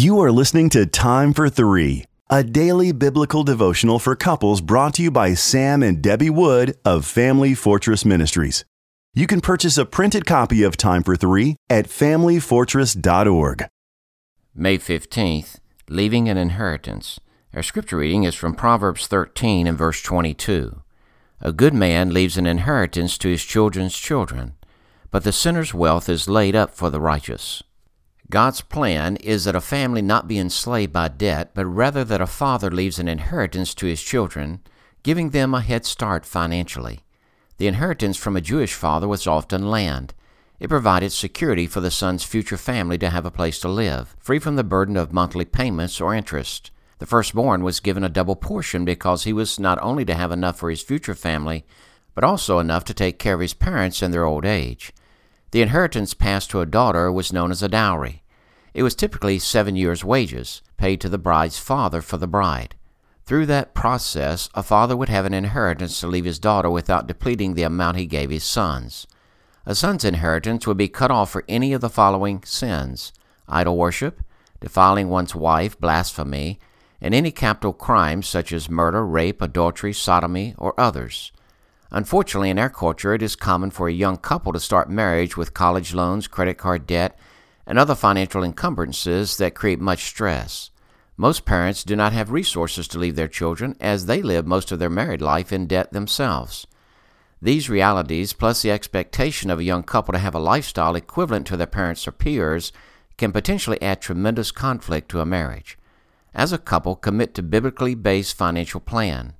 You are listening to Time for Three, a daily biblical devotional for couples brought to you by Sam and Debbie Wood of Family Fortress Ministries. You can purchase a printed copy of Time for Three at familyfortress.org. May 15th, Leaving an Inheritance. Our scripture reading is from Proverbs 13 and verse 22. A good man leaves an inheritance to his children's children, but the sinner's wealth is laid up for the righteous. God's plan is that a family not be enslaved by debt, but rather that a father leaves an inheritance to his children, giving them a head start financially. The inheritance from a Jewish father was often land. It provided security for the son's future family to have a place to live, free from the burden of monthly payments or interest. The firstborn was given a double portion because he was not only to have enough for his future family, but also enough to take care of his parents in their old age. The inheritance passed to a daughter was known as a dowry. It was typically seven years' wages, paid to the bride's father for the bride. Through that process, a father would have an inheritance to leave his daughter without depleting the amount he gave his sons. A son's inheritance would be cut off for any of the following sins idol worship, defiling one's wife, blasphemy, and any capital crimes such as murder, rape, adultery, sodomy, or others. Unfortunately, in our culture, it is common for a young couple to start marriage with college loans, credit card debt, and other financial encumbrances that create much stress. Most parents do not have resources to leave their children as they live most of their married life in debt themselves. These realities, plus the expectation of a young couple to have a lifestyle equivalent to their parents or peers, can potentially add tremendous conflict to a marriage. As a couple, commit to biblically based financial plan.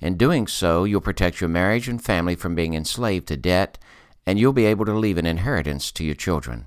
In doing so, you'll protect your marriage and family from being enslaved to debt, and you'll be able to leave an inheritance to your children.